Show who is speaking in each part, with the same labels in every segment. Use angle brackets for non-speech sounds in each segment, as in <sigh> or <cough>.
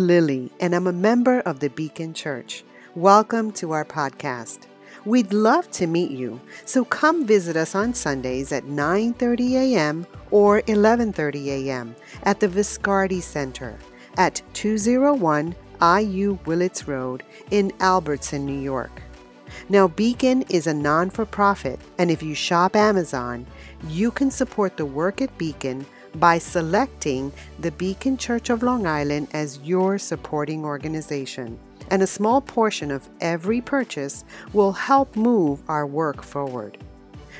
Speaker 1: Lily, and I'm a member of the Beacon Church. Welcome to our podcast. We'd love to meet you, so come visit us on Sundays at 9:30 a.m. or 11:30 a.m. at the Viscardi Center at 201 IU Willets Road in Albertson, New York. Now, Beacon is a non for profit, and if you shop Amazon, you can support the work at Beacon by selecting the Beacon Church of Long Island as your supporting organization. And a small portion of every purchase will help move our work forward.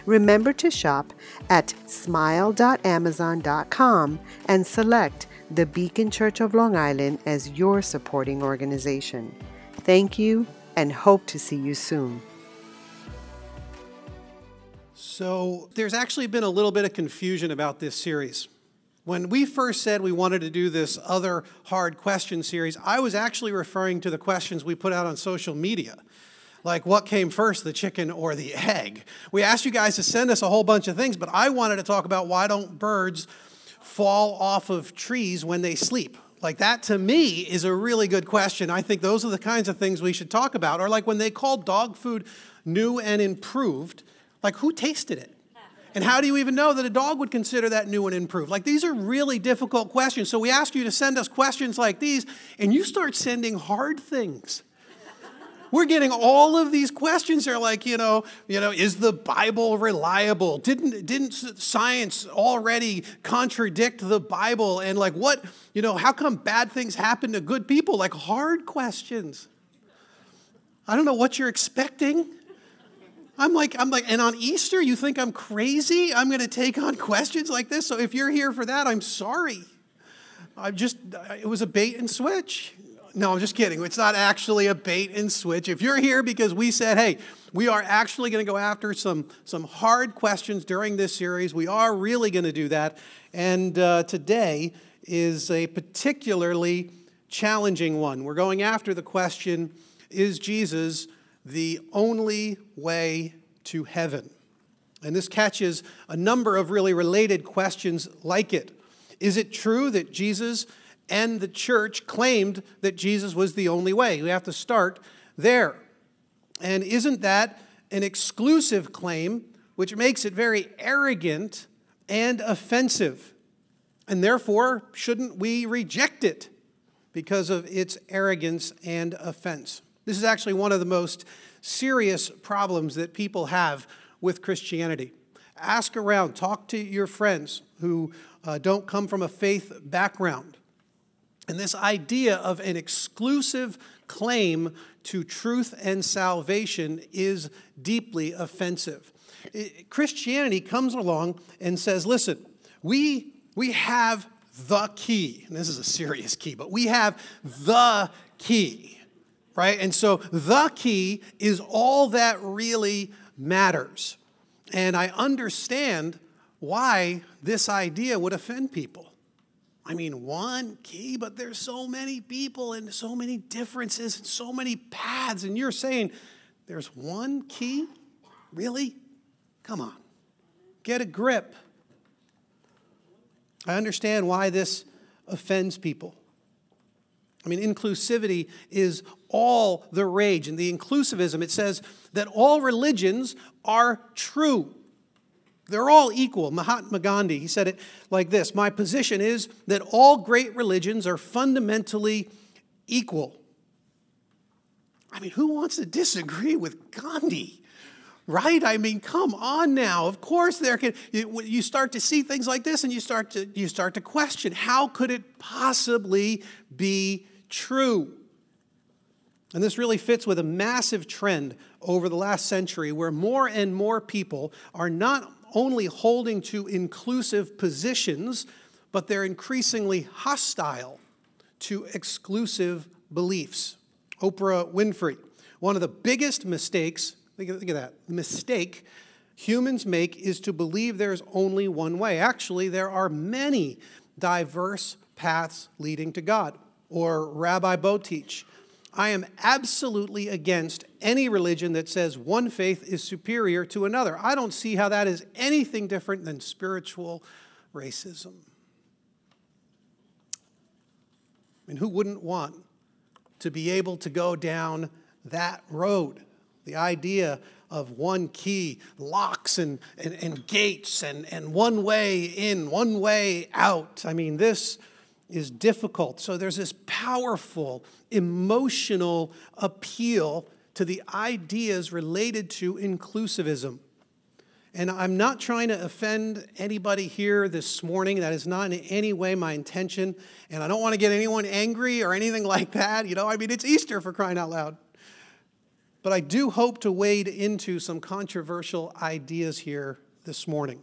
Speaker 1: Remember to shop at smile.amazon.com and select the Beacon Church of Long Island as your supporting organization. Thank you and hope to see you soon.
Speaker 2: So, there's actually been a little bit of confusion about this series. When we first said we wanted to do this other hard question series, I was actually referring to the questions we put out on social media. Like, what came first, the chicken or the egg? We asked you guys to send us a whole bunch of things, but I wanted to talk about why don't birds fall off of trees when they sleep? Like, that to me is a really good question. I think those are the kinds of things we should talk about. Or, like, when they call dog food new and improved, like, who tasted it? And how do you even know that a dog would consider that new and improved? Like, these are really difficult questions. So, we ask you to send us questions like these, and you start sending hard things. We're getting all of these questions. They're like, you know, you know, is the Bible reliable? Didn't didn't science already contradict the Bible? And like, what, you know, how come bad things happen to good people? Like hard questions. I don't know what you're expecting. I'm like, I'm like, and on Easter, you think I'm crazy? I'm going to take on <laughs> questions like this. So if you're here for that, I'm sorry. I'm just, it was a bait and switch. No, I'm just kidding. It's not actually a bait and switch. If you're here because we said, hey, we are actually going to go after some, some hard questions during this series, we are really going to do that. And uh, today is a particularly challenging one. We're going after the question Is Jesus the only way to heaven? And this catches a number of really related questions like it. Is it true that Jesus and the church claimed that Jesus was the only way? We have to start there. And isn't that an exclusive claim, which makes it very arrogant and offensive? And therefore, shouldn't we reject it because of its arrogance and offense? This is actually one of the most serious problems that people have with Christianity. Ask around, talk to your friends who uh, don't come from a faith background. And this idea of an exclusive claim to truth and salvation is deeply offensive. It, Christianity comes along and says, listen, we, we have the key. And this is a serious key, but we have the key right? And so the key is all that really matters. And I understand why this idea would offend people. I mean, one key, but there's so many people and so many differences and so many paths. And you're saying there's one key? Really? Come on, get a grip. I understand why this offends people. I mean, inclusivity is all the rage. And the inclusivism, it says that all religions are true. They're all equal. Mahatma Gandhi, he said it like this My position is that all great religions are fundamentally equal. I mean, who wants to disagree with Gandhi? right i mean come on now of course there can you, you, start to see things like this and you start to you start to question how could it possibly be true. And this really fits with a massive trend over the last century where more and more people are not only holding to inclusive positions, but they're increasingly hostile to exclusive beliefs. Oprah Winfrey, one of the biggest mistakes, think of, think of that, mistake humans make is to believe there's only one way. Actually, there are many diverse paths leading to God or Rabbi Boteach. I am absolutely against any religion that says one faith is superior to another. I don't see how that is anything different than spiritual racism. I mean, who wouldn't want to be able to go down that road? The idea of one key, locks and, and, and gates, and, and one way in, one way out. I mean, this is difficult. So there's this powerful emotional appeal to the ideas related to inclusivism. And I'm not trying to offend anybody here this morning. That is not in any way my intention. And I don't want to get anyone angry or anything like that. You know, I mean, it's Easter for crying out loud. But I do hope to wade into some controversial ideas here this morning.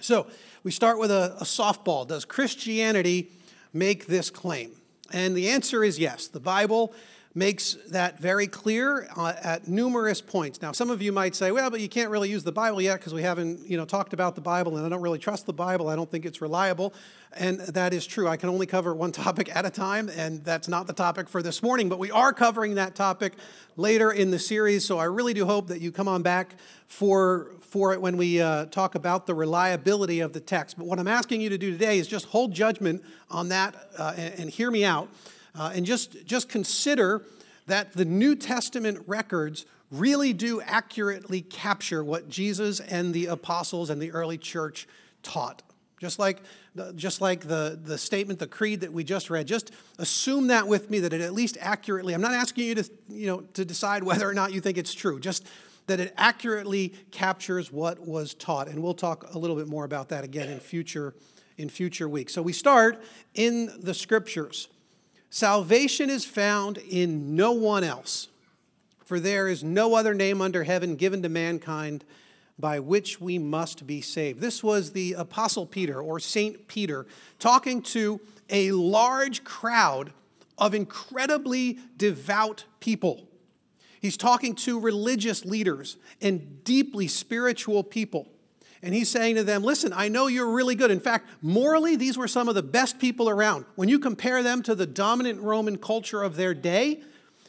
Speaker 2: So we start with a, a softball. Does Christianity make this claim? And the answer is yes. The Bible makes that very clear uh, at numerous points. Now, some of you might say, well, but you can't really use the Bible yet because we haven't, you know, talked about the Bible and I don't really trust the Bible. I don't think it's reliable. And that is true. I can only cover one <laughs> topic at a time, and that's not the topic for this morning, but we are covering that topic later in the series. So I really do hope that you come on back for, for it when we uh, talk about the reliability of the text. But what I'm asking you to do today is just hold judgment on that uh, and, and hear me out. Uh, and just, just consider that the New Testament records really do accurately capture what Jesus and the apostles and the early church taught. Just like, just like the, the statement, the creed that we just read, just assume that with me that it at least accurately, I'm not asking you to, you know, to decide whether or not you think it's true, just that it accurately captures what was taught. And we'll talk a little bit more about that again in future, in future weeks. So we start in the scriptures. Salvation is found in no one else, for there is no other name under heaven given to mankind by which we must be saved. This was the Apostle Peter or Saint Peter talking to a large crowd of incredibly devout people. He's talking to religious leaders and deeply spiritual people. And he's saying to them, Listen, I know you're really good. In fact, morally, these were some of the best people around. When you compare them to the dominant Roman culture of their day,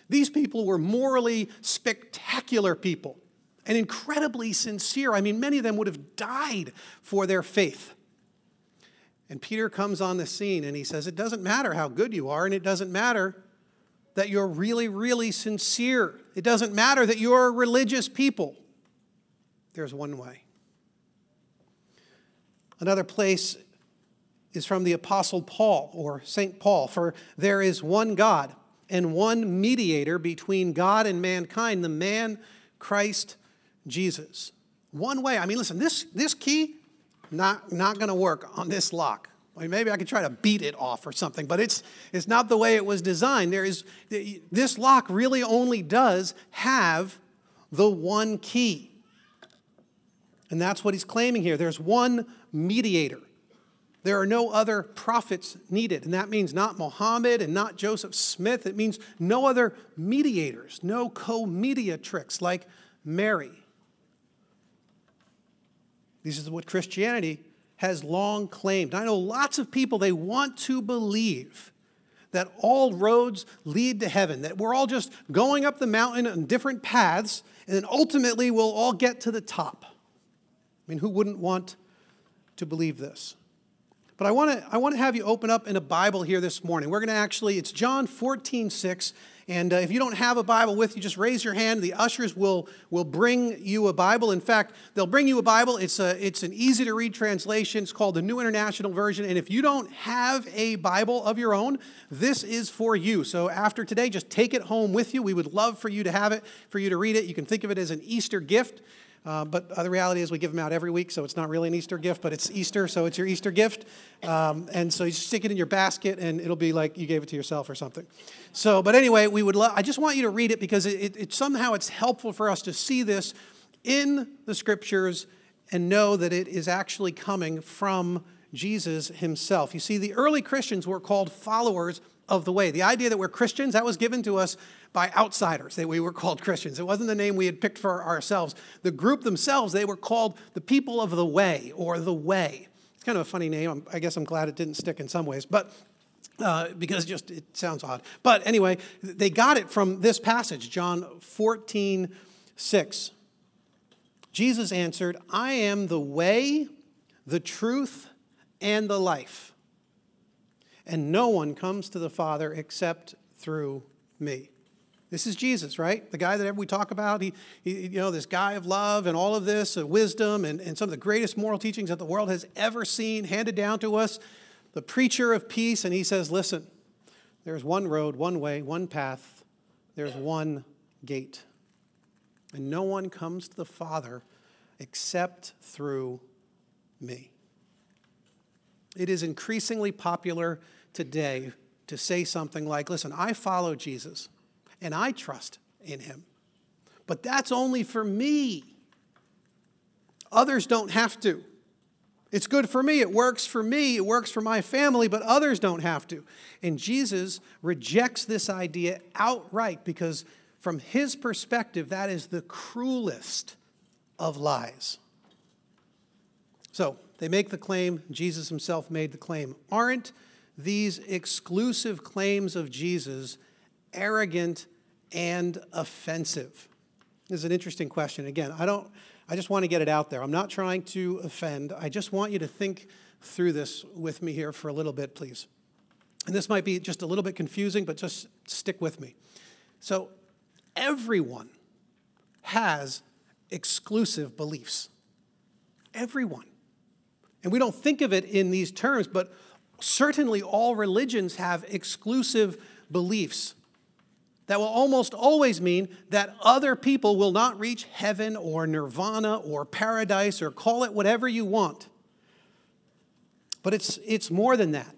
Speaker 2: these people were morally spectacular people and incredibly sincere. I mean, many of them would have died for their faith. And Peter comes on the scene and he says, It doesn't matter how good you are, and it doesn't matter that you're really, really sincere. It doesn't matter that you're religious people. There's one way. Another place is from the Apostle Paul or St. Paul. For there is one God and one mediator between God and mankind, the man Christ Jesus. One way. I mean, listen, this, this key, not, not going to work on this lock. I mean, maybe I could try to beat it off or something, but it's, it's not the way it was designed. There is, this lock really only does have the one key. And that's what he's claiming here. There's one mediator. There are no other prophets needed. And that means not Mohammed and not Joseph Smith. It means no other mediators, no co mediatrix like Mary. This is what Christianity has long claimed. I know lots of people, they want to believe that all roads lead to heaven, that we're all just going up the mountain on different paths, and then ultimately we'll all get to the top. I mean, who wouldn't want to believe this? But I want to I want to have you open up in a Bible here this morning. We're going to actually it's John 14, 6. And uh, if you don't have a Bible with you, just raise your hand. The ushers will, will bring you a Bible. In fact, they'll bring you a Bible. It's, a, it's an easy to read translation. It's called the New International Version. And if you don't have a Bible of your own, this is for you. So after today, just take it home with you. We would love for you to have it, for you to read it. You can think of it as an Easter gift. Uh, but the reality is, we give them out every week, so it's not really an Easter gift, but it's Easter, so it's your Easter gift. Um, and so you stick it in your basket, and it'll be like you gave it to yourself or something. So, but anyway, we would. Lo- I just want you to read it because it, it, it somehow it's helpful for us to see this in the scriptures and know that it is actually coming from Jesus himself. You see, the early Christians were called followers of the way. The idea that we're Christians, that was given to us by outsiders that we were called Christians. It wasn't the name we had picked for ourselves. The group themselves, they were called the people of the way or the way. It's kind of a funny name. I guess I'm glad it didn't stick in some ways, but uh, because just it sounds odd. But anyway, they got it from this passage, John 14, 6. Jesus answered, I am the way, the truth, and the life. And no one comes to the Father except through me. This is Jesus, right? The guy that we talk about. He, he you know, this guy of love and all of this, uh, wisdom and, and some of the greatest moral teachings that the world has ever seen handed down to us. The preacher of peace, and he says, listen, there's one road, one way, one path, there's one gate. And no one comes to the Father except through me. It is increasingly popular today to say something like, listen, I follow Jesus and I trust in him, but that's only for me. Others don't have to. It's good for me. It works for me. It works for my family, but others don't have to. And Jesus rejects this idea outright because, from his perspective, that is the cruelest of lies. So, they make the claim, Jesus himself made the claim. Aren't these exclusive claims of Jesus arrogant and offensive? This is an interesting question. Again, I don't I just want to get it out there. I'm not trying to offend. I just want you to think through this with me here for a little bit, please. And this might be just a little bit confusing, but just stick with me. So, everyone has exclusive beliefs. Everyone. And we don't think of it in these terms, but certainly all religions have exclusive beliefs that will almost always mean that other people will not reach heaven or nirvana or paradise or call it whatever you want. But it's, it's more than that.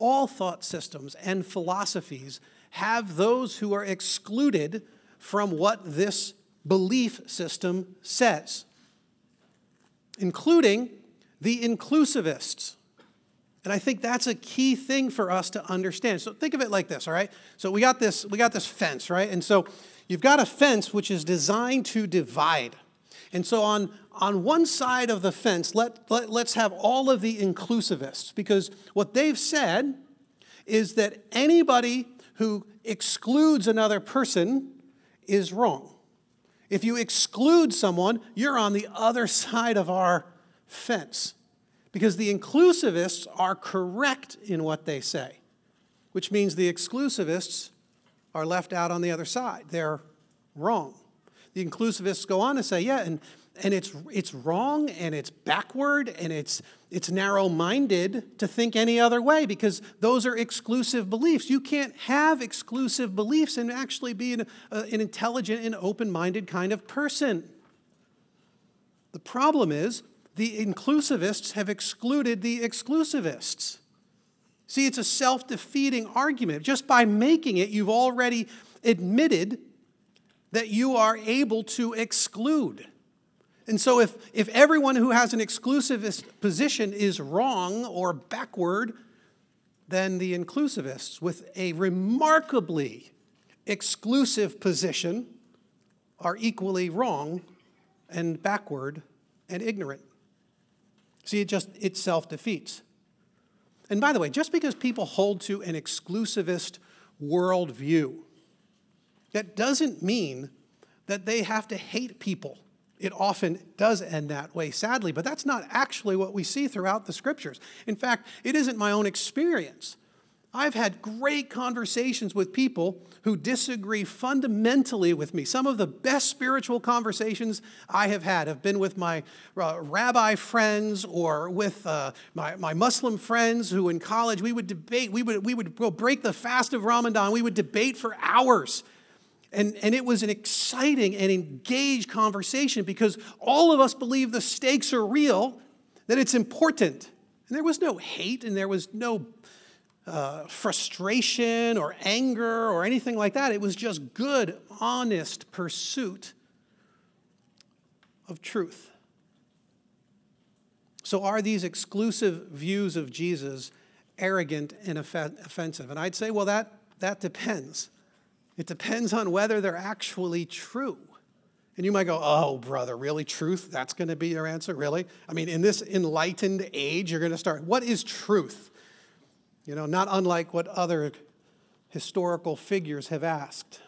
Speaker 2: All thought systems and philosophies have those who are excluded from what this belief system says, including the inclusivists. And I think that's a key thing for us to understand. So think of it like this, all right? So we got this, we got this fence, right? And so you've got a fence which is designed to divide. And so on, on one side of the fence, let, let, let's have all of the inclusivists, because what they've said is that anybody who excludes another person is wrong. If you exclude someone, you're on the other <laughs> side of our fence. Because the inclusivists are correct in what they say, which means the exclusivists are left out on the other side. They're wrong. The inclusivists go on to say, yeah, and, and it's, it's wrong and it's backward and it's, it's narrow minded to think any other way because those are exclusive beliefs. You can't have exclusive beliefs and actually be an, uh, an intelligent and open minded kind of person. The problem is the inclusivists have excluded the exclusivists. See, it's a self defeating argument. Just by making it, you've already admitted that you are able to exclude. And so, if, if everyone who has an exclusivist position is wrong or backward, then the inclusivists with a remarkably exclusive position are equally wrong and backward and ignorant. See, it just it self defeats. And by the way, just because people hold to an exclusivist worldview, that doesn't mean that they have to hate people. It often does end that way, sadly, but that's not actually what we see throughout the scriptures. In fact, it isn't my own experience. I've had great conversations with people who disagree fundamentally with me. Some of the best spiritual conversations I have had have been with my uh, rabbi friends or with uh, my, my Muslim friends who in college we would debate, we would, we would go break the fast of Ramadan, we would debate for hours. And, and it was an exciting and engaged conversation because all of us believe the stakes are real, that it's important. And there was no hate and there was no uh, frustration or anger or anything like that. It was just good, honest pursuit of truth. So, are these exclusive views of Jesus arrogant and offensive? And I'd say, well, that, that depends. It depends on whether they're actually true. And you might go, oh, brother, really? Truth? That's going to be your answer? Really? I mean, in this enlightened age, you're going to start. What is truth? You know, not unlike what other historical figures have asked.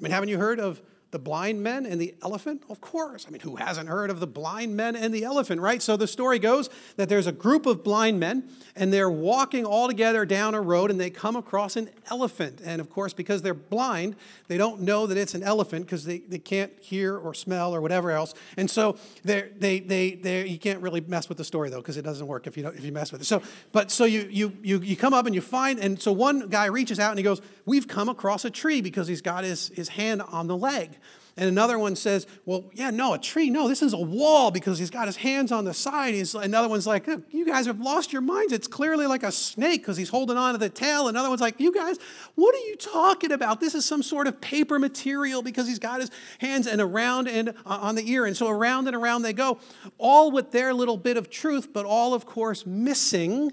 Speaker 2: I mean, haven't you heard of the blind men and the elephant? Of course. I mean, who hasn't heard of the blind men and the elephant, right? So the story goes that there's a group of blind men and they're walking all together down a road and they come across an elephant. And of course, because they're blind, they don't know that it's an elephant because they, they can't hear or smell or whatever else. And so they they, they, they, you can't really mess with the story though because it doesn't work if you, if you mess with it. So, but so you, you, you, you come up and you find, and so one guy reaches out and he goes, We've come across a tree because he's got his, his hand on the leg. And another one says, Well, yeah, no, a tree. No, this is a wall because he's got his hands on the side. He's, another one's like, You guys have lost your minds. It's clearly like a snake because he's holding on to the tail. Another one's like, You guys, what are you talking about? This is some sort of paper material because he's got his hands and around and uh, on the ear. And so around and around they go, all with their little bit of truth, but all, of course, missing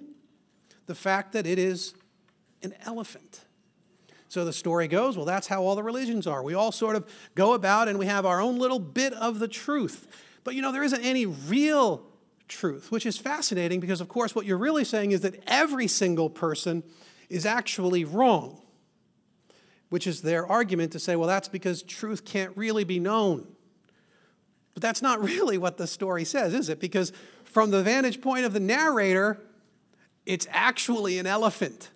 Speaker 2: the fact that it is an elephant. So the story goes, well, that's how all the religions are. We all sort of go about and we have our own little bit of the truth. But you know, there isn't any real truth, which is fascinating because, of course, what you're really saying is that every single person is actually wrong, which is their argument to say, well, that's because truth can't really be known. But that's not <laughs> really what the story says, is it? Because from the vantage point of the narrator, it's actually an elephant.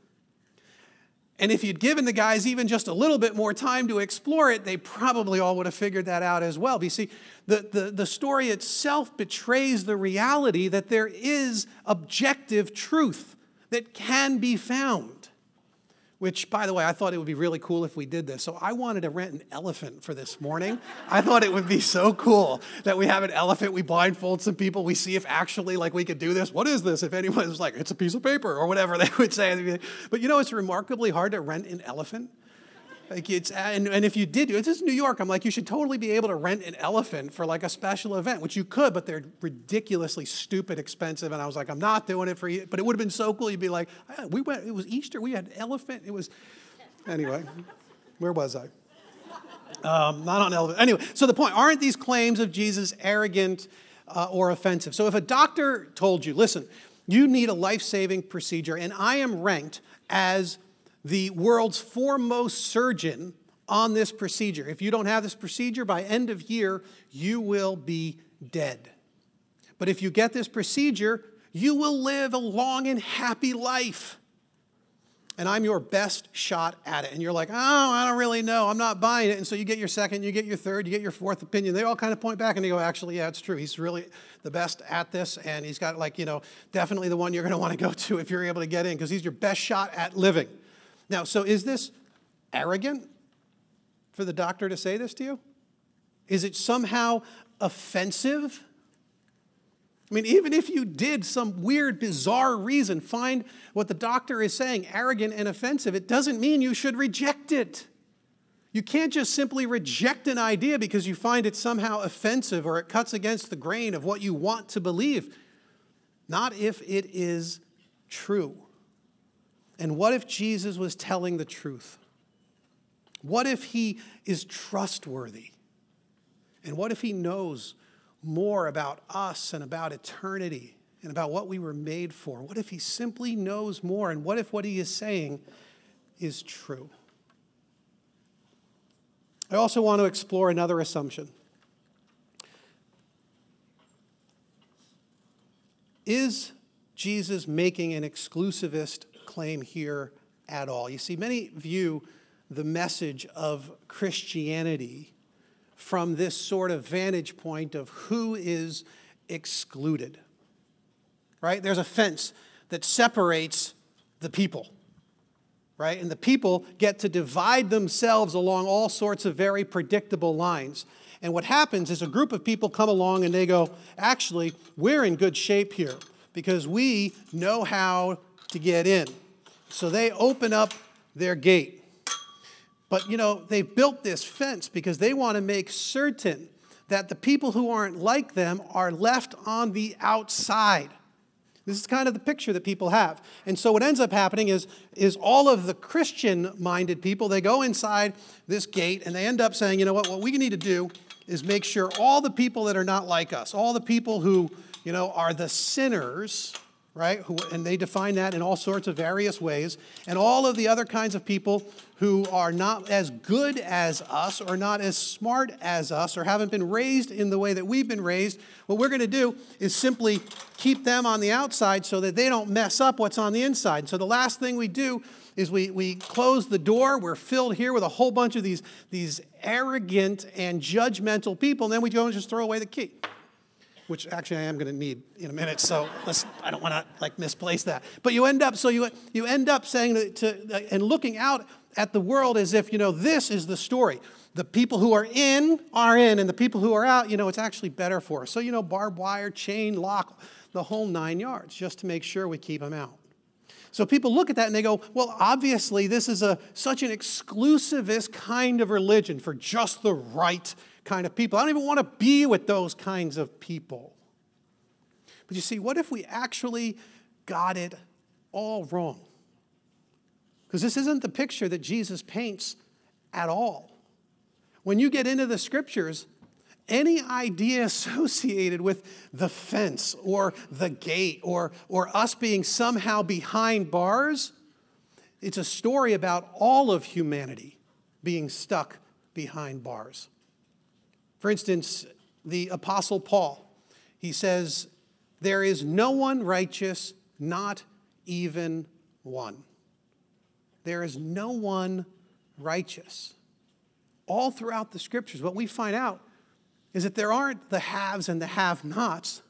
Speaker 2: And if you'd given the guys even just a little bit more time to explore it, they probably all would have figured that out as well. But you see, the, the, the story itself betrays the reality that there is objective truth that can be found which, by the way, I thought it would be really cool if we did this. So I wanted to rent an elephant for this morning. I thought it would be so cool that we have an elephant, we blindfold some people, we see if actually like we could do this. What is this? If anyone was like, it's a piece of paper or whatever <laughs> they would say. But you know, it's remarkably hard to rent an elephant. Like it's and, and if you did, this is New York. I'm like, you should totally be able to rent an elephant for like a special event, which you could, but they're ridiculously stupid expensive. And I was like, I'm not doing it for you. But it would have been so cool. You'd be like, ah, we went. It was Easter. We had elephant. It was anyway. Where was I? Um, not on elephant. Anyway, so the point: aren't these claims of Jesus arrogant uh, or offensive? So if a doctor told you, listen, you need a life-saving procedure, and I am ranked as the world's foremost surgeon on this procedure. If you don't have this procedure by end of year, you will be dead. But if you get this procedure, you will live a long and happy life. And I'm your best shot at it. And you're like, oh, I don't really know. I'm not buying it. And so you get your second, you get your third, you get your fourth opinion. They all kind of point back and they go, actually, yeah, it's true. He's really the best at this. And he's got, like, you know, definitely the one you're going to want to go to if you're able to get in because he's your best shot at living. Now, so is this arrogant for the doctor to say this to you? Is it somehow offensive? I mean, even if you did some weird, bizarre reason find what the doctor is saying arrogant and offensive, it doesn't mean you should reject it. You can't just simply reject an idea because you find it somehow offensive or it cuts against the grain of what you want to believe. Not if it is true. And what if Jesus was telling the truth? What if he is trustworthy? And what if he knows more about us and about eternity and about what we were made for? What if he simply knows more? And what if what he is saying is true? I also want to explore another assumption. Is Jesus making an exclusivist claim here at all. You see, many view the message of Christianity from this sort of vantage point of who is excluded. Right? There's a fence that separates the people. Right? And the people get to divide themselves along all sorts of very predictable lines. And what happens is a group of people come along and they go, actually, we're in good shape here because we know how to get in. So they open up their gate. But you know, they've built this fence because they want to make certain that the people who aren't like them are left on the outside. This is kind of the picture that people have. And so what ends up happening is, is all of the Christian minded people, they go inside this gate and they end up saying, you know what, what we need to do is make sure all the people that are not like us, all the people who, you know, are the sinners, right? Who, and they define that in all sorts of various ways. And all of the other kinds of people who are not as good as us or not as smart as us or haven't been raised in the way that we've been raised, what we're going to do is simply keep them on the outside so that they don't mess up what's on the inside. So the last thing we do is we, we close the door. We're filled here with a whole bunch of these, these arrogant and judgmental people, and then we go and just throw away the key which actually I am going to need in a minute. So I don't want to like misplace that. But you end up, so you, you end up saying to, and looking out at the world as if, you know, this is the story. The people who are in are in, and the people who are out, you know, it's actually better for us. So, you know, barbed wire, chain, lock, the whole nine yards, just to make sure we keep them out. So people look at that and they go, well, obviously, this is a, such an exclusivist kind of religion for just the right kind of people. I don't even want to be with those kinds of people. But you see, what if we actually got it all wrong? Because this isn't the picture that Jesus paints at all. When you get into the scriptures, any idea <laughs> associated with the fence or the gate or, or us being somehow behind bars, it's a story about all of humanity being stuck behind bars. For instance, the Apostle Paul, he says, There is no one righteous, not even one. There is no one righteous. All throughout the scriptures, what we find out is that there aren't the haves and the have nots.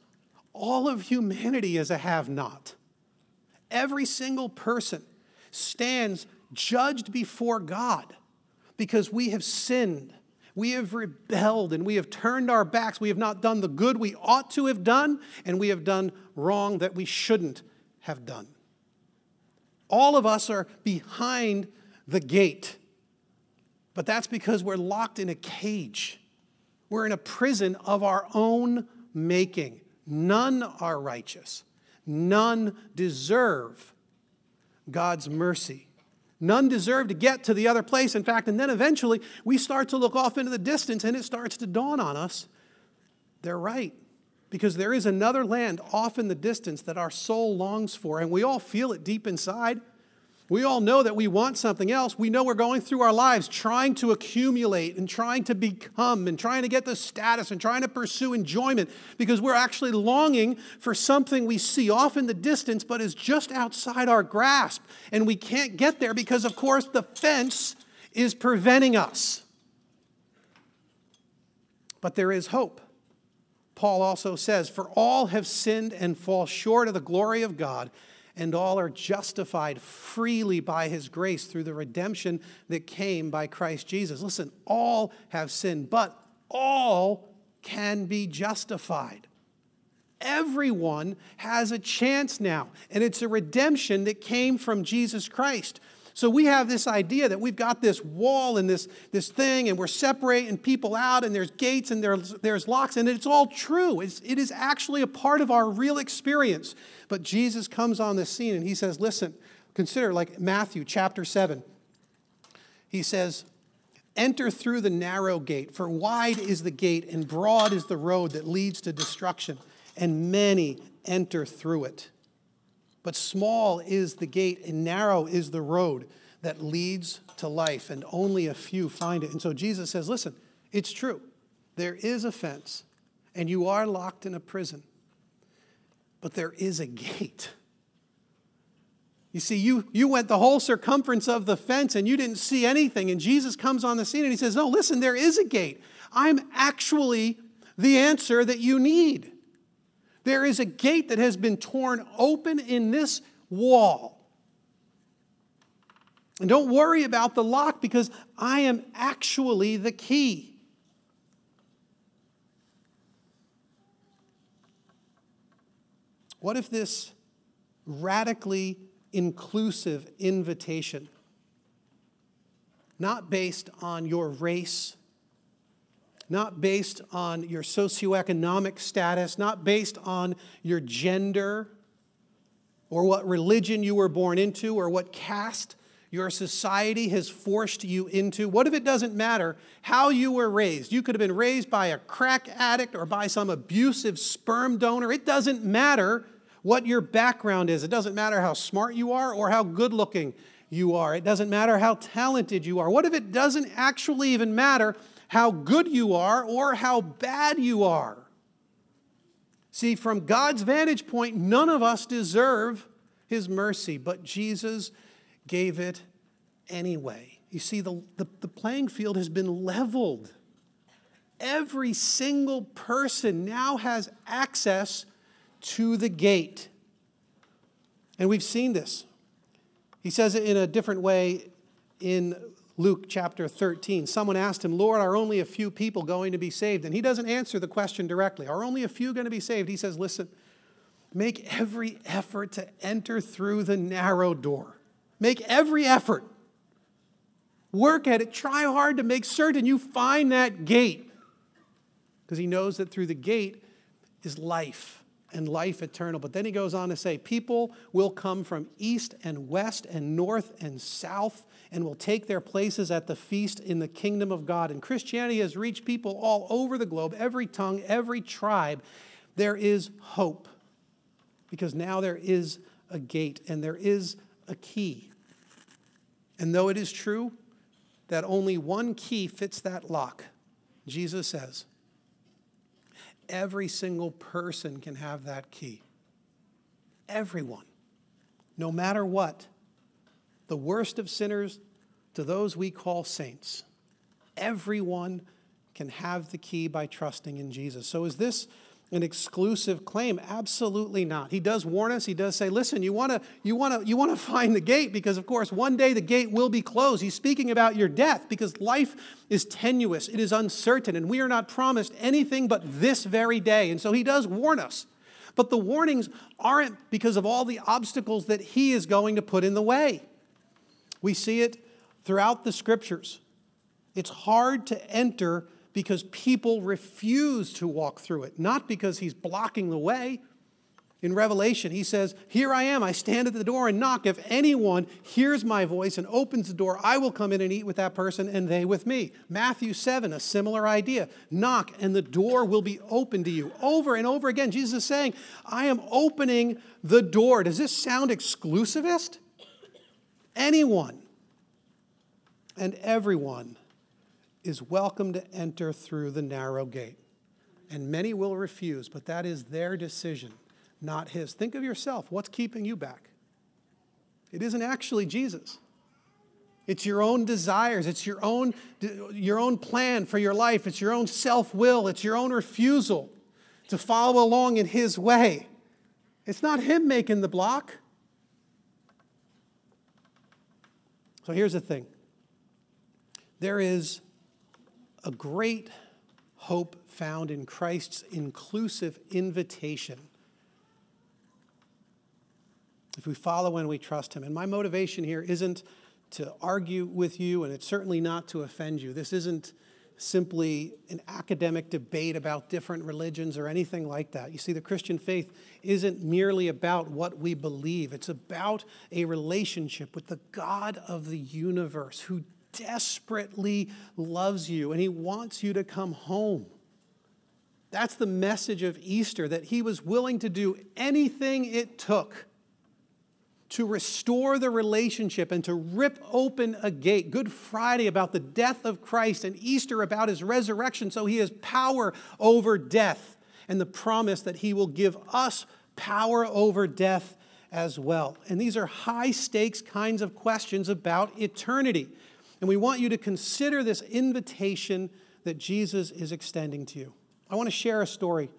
Speaker 2: All of humanity is a have not. Every single person stands judged before God because we have sinned we have rebelled and we have turned our backs. We have not done the good we ought to have done, and we have done wrong that we shouldn't have done. All of us are behind the gate, but that's because we're locked in a cage. We're in a prison of our own making. None are righteous, none deserve God's mercy. None deserve to get to the other place. In fact, and then eventually we start to look off into the distance and it starts to dawn on us they're right. Because there is another land off in the distance that our soul longs for, and we all feel it deep inside. We all know that we want something else. We know we're going through our lives trying to accumulate and trying to become and trying to get the status and trying to pursue enjoyment because we're actually longing for something we see off in the distance but is just outside our grasp. And we can't get there because, of course, the fence is preventing us. But there is hope. Paul also says, For all have sinned and fall short of the glory of God and all are justified freely by his grace through the redemption that came by Christ Jesus. Listen, all have sinned, but all can be justified. Everyone has a chance now, and it's a redemption that came from Jesus Christ. So we have this idea that we've got this wall and this, this thing, and we're separating people out, and there's gates and there's, there's locks, and it's all true. It's, it is actually a part of our real experience. But Jesus comes on the scene and he says, Listen, consider like Matthew chapter 7. He says, Enter through the narrow gate, for wide is the gate and broad is the road that leads to destruction, and many enter through it. But small is the gate and narrow is the road that leads to life, and only a few find it. And so Jesus says, Listen, it's true. There is a fence, and you are locked in a prison, but there is a gate. You see, you, you went the whole circumference of the fence and you didn't see anything. And Jesus comes on the scene and he says, No, listen, there is a gate. I'm actually the answer that you need. There is a gate that has been torn open in this wall. And don't worry about the lock because I am actually the key. What if this radically inclusive invitation, not based on your race, not based on your socioeconomic status, not based on your gender or what religion you were born into or what caste your society has forced you into. What if it doesn't matter how you were raised? You could have been raised by a crack addict or by some abusive sperm donor. It doesn't matter what your background is. It doesn't matter how smart you are or how good looking you are. It doesn't matter how talented you are. What if it doesn't actually even matter how good you are or how bad you are? See, from God's vantage point, none of us deserve his mercy, but Jesus gave it anyway. You see, the, the, the, playing field has been leveled. Every single person now has access to the gate. And we've seen this. He says it in a different way in Luke chapter 13. Someone asked him, Lord, are only a few people going to be saved? And he doesn't answer the question directly. Are only a few going to be saved? He says, Listen, make every effort to enter through the narrow door. Make every effort. Work at it. Try hard to make certain you find that gate. Because he knows that through the gate is life and life eternal. But then he goes on to say, People will come from east and west and north and south and will take their places at the feast in the kingdom of God. And Christianity has reached people all over the globe, every tongue, every tribe. There is hope because now there is a gate and there is a key. And though it is true that only one key fits that lock, Jesus says, every single person can have that key. Everyone, no matter what the worst of sinners to those we call saints. Everyone can have the key by trusting in Jesus. So, is this an exclusive claim? Absolutely not. He does warn us. He does say, "Listen, you want to you want to you want to <laughs> find the gate because of course one day the gate will be closed." He's speaking about your death because life is tenuous, it is uncertain, and we are not promised anything but this very day. And so he does warn us. But the warnings aren't because of all the obstacles that he is going to put in the way. We see it throughout the scriptures. It's hard to enter because people refuse to walk through it, not because he's blocking the way. In Revelation, he says, Here I am, I stand at the door and knock. If anyone hears my voice and opens the door, I will come in and eat with that person and they with me. Matthew 7, a similar idea. Knock and the door will be open to you. Over and over again, Jesus is saying, I am opening the door. Does this sound exclusivist? Anyone and everyone is welcome to enter through the narrow gate. And many will refuse, but that is their decision, not his. Think of yourself. What's keeping you back? It isn't actually Jesus. It's your own desires. It's your own, your own plan for your life. It's your own self will. It's your own refusal to follow along in His way. It's not Him making the block. So here's the thing there is a great hope found in Christ's inclusive invitation. If we follow and we trust Him. And my motivation here isn't to argue with you, and it's certainly not to offend you. This isn't simply an academic debate about different religions or anything like that. You see, the Christian faith isn't merely about what we believe, it's about a relationship with the God of the universe who desperately loves you and he wants you to come home. That's the message of Easter that he was willing to do anything it took to restore the relationship and to rip open a gate. Good Friday about the death of Christ and Easter about his resurrection, so he has power over death and the promise that he will give us power over death as well. And these are high stakes kinds of questions about eternity. And we want you to consider this invitation that Jesus is extending to you. I want to share a story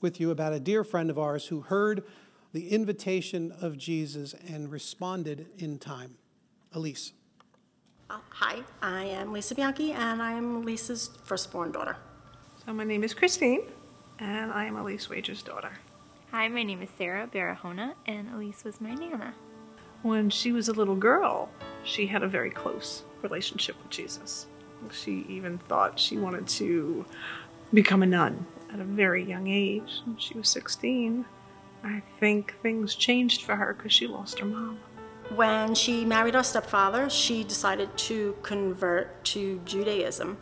Speaker 2: with you about a dear friend of ours who heard the invitation of Jesus and responded in time. Elise.
Speaker 3: Uh, hi, I am Lisa Bianchi, and I'm Lisa's firstborn daughter.
Speaker 4: So, my name is Christine, and I am Elise Wager's daughter.
Speaker 5: Hi, my name is Sarah Barahona, and Elise was my nana.
Speaker 4: When she was a little girl, she had a very close relationship with Jesus. She even thought she wanted to become a nun at a very young age. When she was 16, I think things changed for her because she lost her mom.
Speaker 3: When she married our stepfather, she decided to convert to Judaism.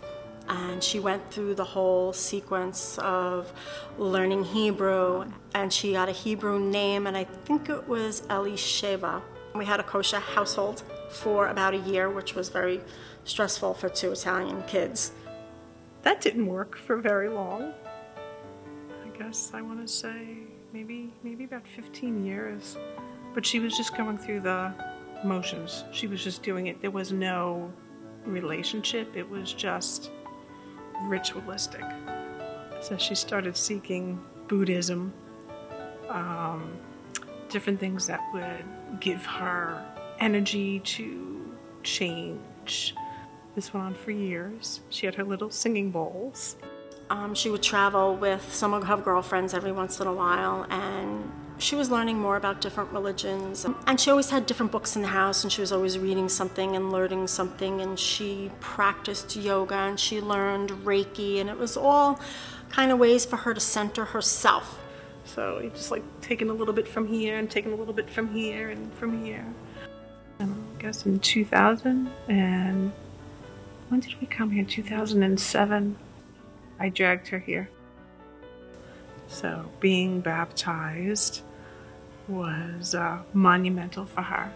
Speaker 3: And she went through the whole sequence of learning Hebrew, and she got a Hebrew name, and I think it was Elisheva. We had a kosher household for about a year, which was very stressful for two Italian kids.
Speaker 4: That didn't work for very long. I guess I want to say maybe maybe about 15 years. But she was just going through the motions. She was just doing it. There was no relationship. It was just ritualistic. So she started seeking Buddhism, um, different things that would give her energy to change. This went on for years. She had her little singing bowls.
Speaker 3: Um, she would travel with some of her girlfriends every once in a while, and she was learning more about different religions. And she always had different books in the house, and she was always reading something and learning something. And she practiced yoga and she learned Reiki, and it was all kind of ways for her to center herself.
Speaker 4: So you just like taking a little bit from here and taking a little bit from here and from here. And I guess in 2000 and when did we come here? 2007. I dragged her here. So being baptized was uh, monumental for her.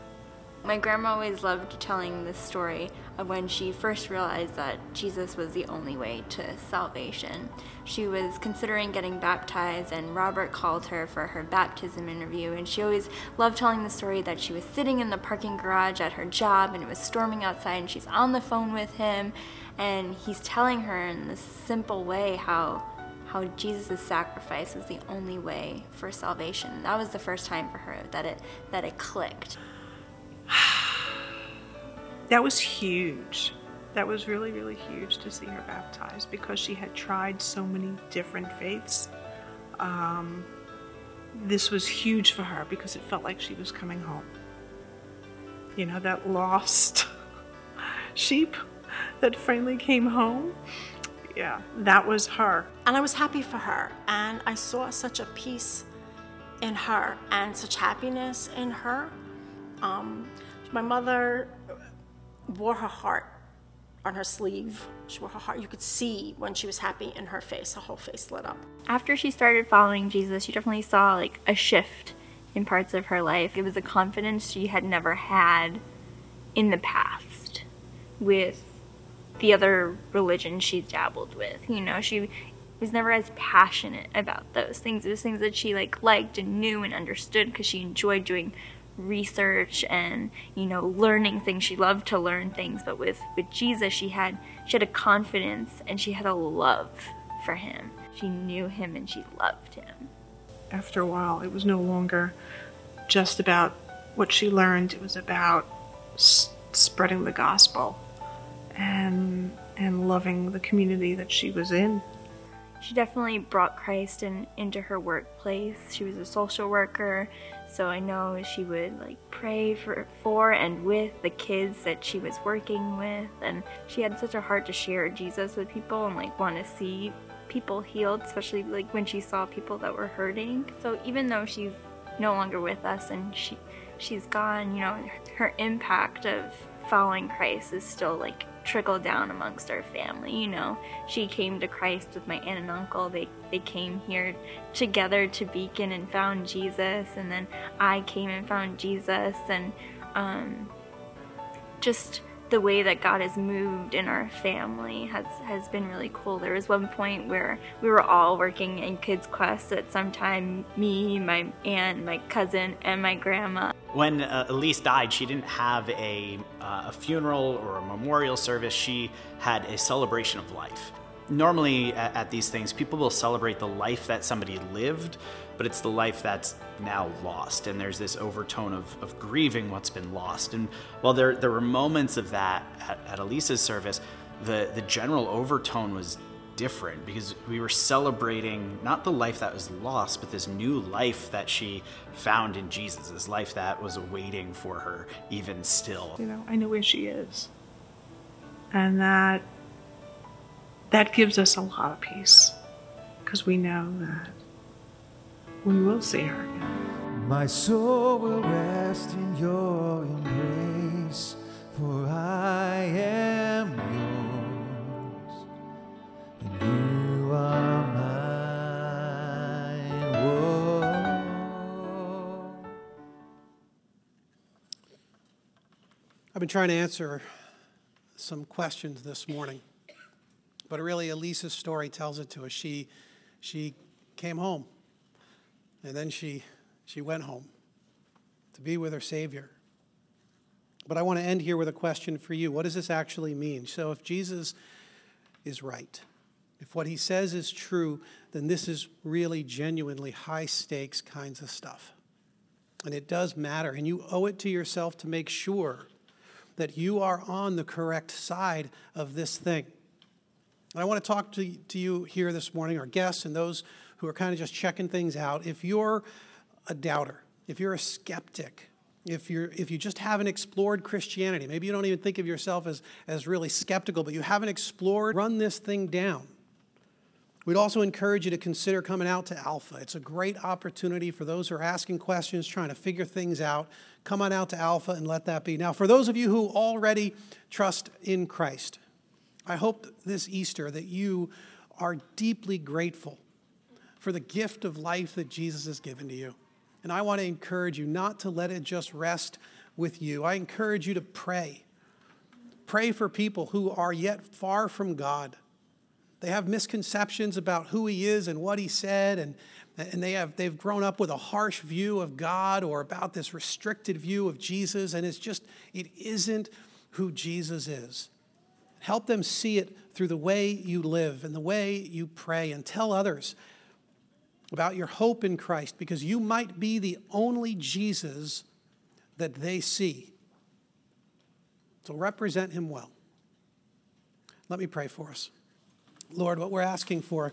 Speaker 5: My grandma always loved telling this story of when she first realized that Jesus was the only way to salvation. She was considering getting baptized, and Robert called her for her baptism interview. And she always loved telling the story that she was sitting in the parking garage at her job, and it was storming outside, and she's on the phone with him, and he's telling her in this simple way how how Jesus' sacrifice was the only way for salvation. That was the first time for her that it that it clicked. <sighs>
Speaker 4: that was huge. That was really, really huge to see her baptized because she had tried so many different faiths. Um, this was huge for her because it felt like she was coming home. You know, that lost <laughs> sheep that finally came home. Yeah, that was her.
Speaker 3: And I was happy for her. And I saw such a peace in her and such happiness in her. Um, my mother wore her heart on her sleeve. She wore her heart. You could see when she was happy in her face. Her whole face lit up.
Speaker 5: After she started following Jesus, she definitely saw like a shift in parts of her life. It was a confidence she had never had in the past with the other religion she dabbled with. You know, she was never as passionate about those things. It was things that she like liked and knew and understood because she enjoyed doing research and you know learning things. She loved to learn things, but with with Jesus, she had she had a confidence and she had a love for him. She knew him and she loved him.
Speaker 4: After a while, it was no longer just about what she learned. It was about s- spreading the gospel and and loving the community that she was in.
Speaker 5: She definitely brought Christ in, into her workplace. She was a social worker, so I know she would like pray for for and with the kids that she was working with and she had such a heart to share Jesus with people and like want to see people healed, especially like when she saw people that were hurting. So even though she's no longer with us and she she's gone, you know, her impact of following Christ is still like trickled down amongst our family. You know, she came to Christ with my aunt and uncle. They they came here together to Beacon and found Jesus, and then I came and found Jesus, and um, just the way that God has moved in our family has has been really cool. There was one point where we were all working in Kids Quest at some time, me, my aunt, my cousin, and my grandma.
Speaker 6: When uh, Elisa died, she didn't have a, uh, a funeral or a memorial service. She had a celebration of life. Normally, at, at these things, people will celebrate the life that somebody lived, but it's the life that's now lost. And there's this overtone of, of grieving what's been lost. And while there, there were moments of that at, at Elisa's service, the, the general overtone was different because we were celebrating not the life that was lost, but this new life that she found in Jesus, this life that was awaiting for her even still.
Speaker 4: You know, I know where she is. And that that gives us a lot of peace because we know that we'll see her again.
Speaker 7: My soul will rest in your embrace, for I am yours, and you are mine. Whoa.
Speaker 2: I've been trying to answer some questions this morning, but really, Elisa's story tells it to us. She, she came home and then she, she went home to be with her Savior. But I want to end here with a question for you. What does this actually mean? So, if Jesus is right, if what he says is true, then this is really genuinely high stakes kinds of stuff. And it does matter. And you owe it to yourself to make sure that you are on the correct side of this thing. And I want to talk to, to you here this morning, our guests and those who are kind of just checking things out. If you're a doubter, if you're a skeptic, if, you're, if you just haven't explored Christianity, maybe you don't even think of yourself as, as really skeptical, but you haven't explored, run this thing down. We'd also encourage you to consider coming out to Alpha. It's a great opportunity for those who are asking questions, trying to figure things out. Come on out to Alpha and let that be. Now, for those of you who already trust in Christ, I hope this Easter that you are deeply grateful for the gift of life that Jesus has given to you. And I want to encourage you not to let it just rest with you. I encourage you to pray. Pray for people who are yet far from God they have misconceptions about who he is and what he said, and, and they have, they've grown up with a harsh view of God or about this restricted view of Jesus, and it's just, it isn't who Jesus is. Help them see it through the way you live and the way you pray, and tell others about your hope in Christ because you might be the only Jesus that they see. So represent him well. Let me pray for us. Lord, what we're asking for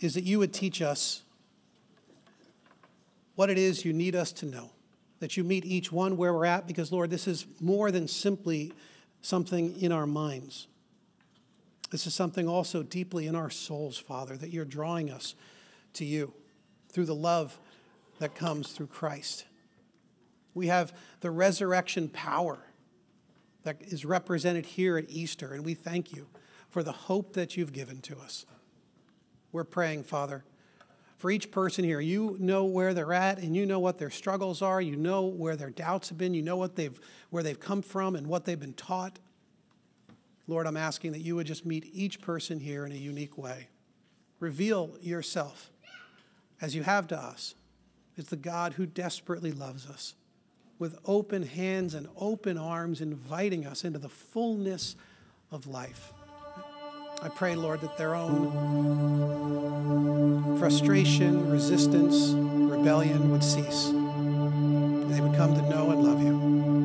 Speaker 2: is that you would teach us what it is you need us to know, that you meet each one where we're at, because, Lord, this is more than simply something in our minds. This is something also deeply in our souls, Father, that you're drawing us to you through the love that comes through Christ. We have the resurrection power that is represented here at Easter, and we thank you for the hope that you've given to us. We're praying, Father, for each person here. You know where they're at and you know what their struggles are. You know where their doubts have been. You know what they've, where they've come from and what they've been taught. Lord, I'm asking that you would just meet each person here in a unique way. Reveal yourself as you have to us is the God who desperately loves us with open hands and open arms, inviting us into the fullness of life. I pray, Lord, that their own frustration, resistance, rebellion would cease. They would come to know and love you.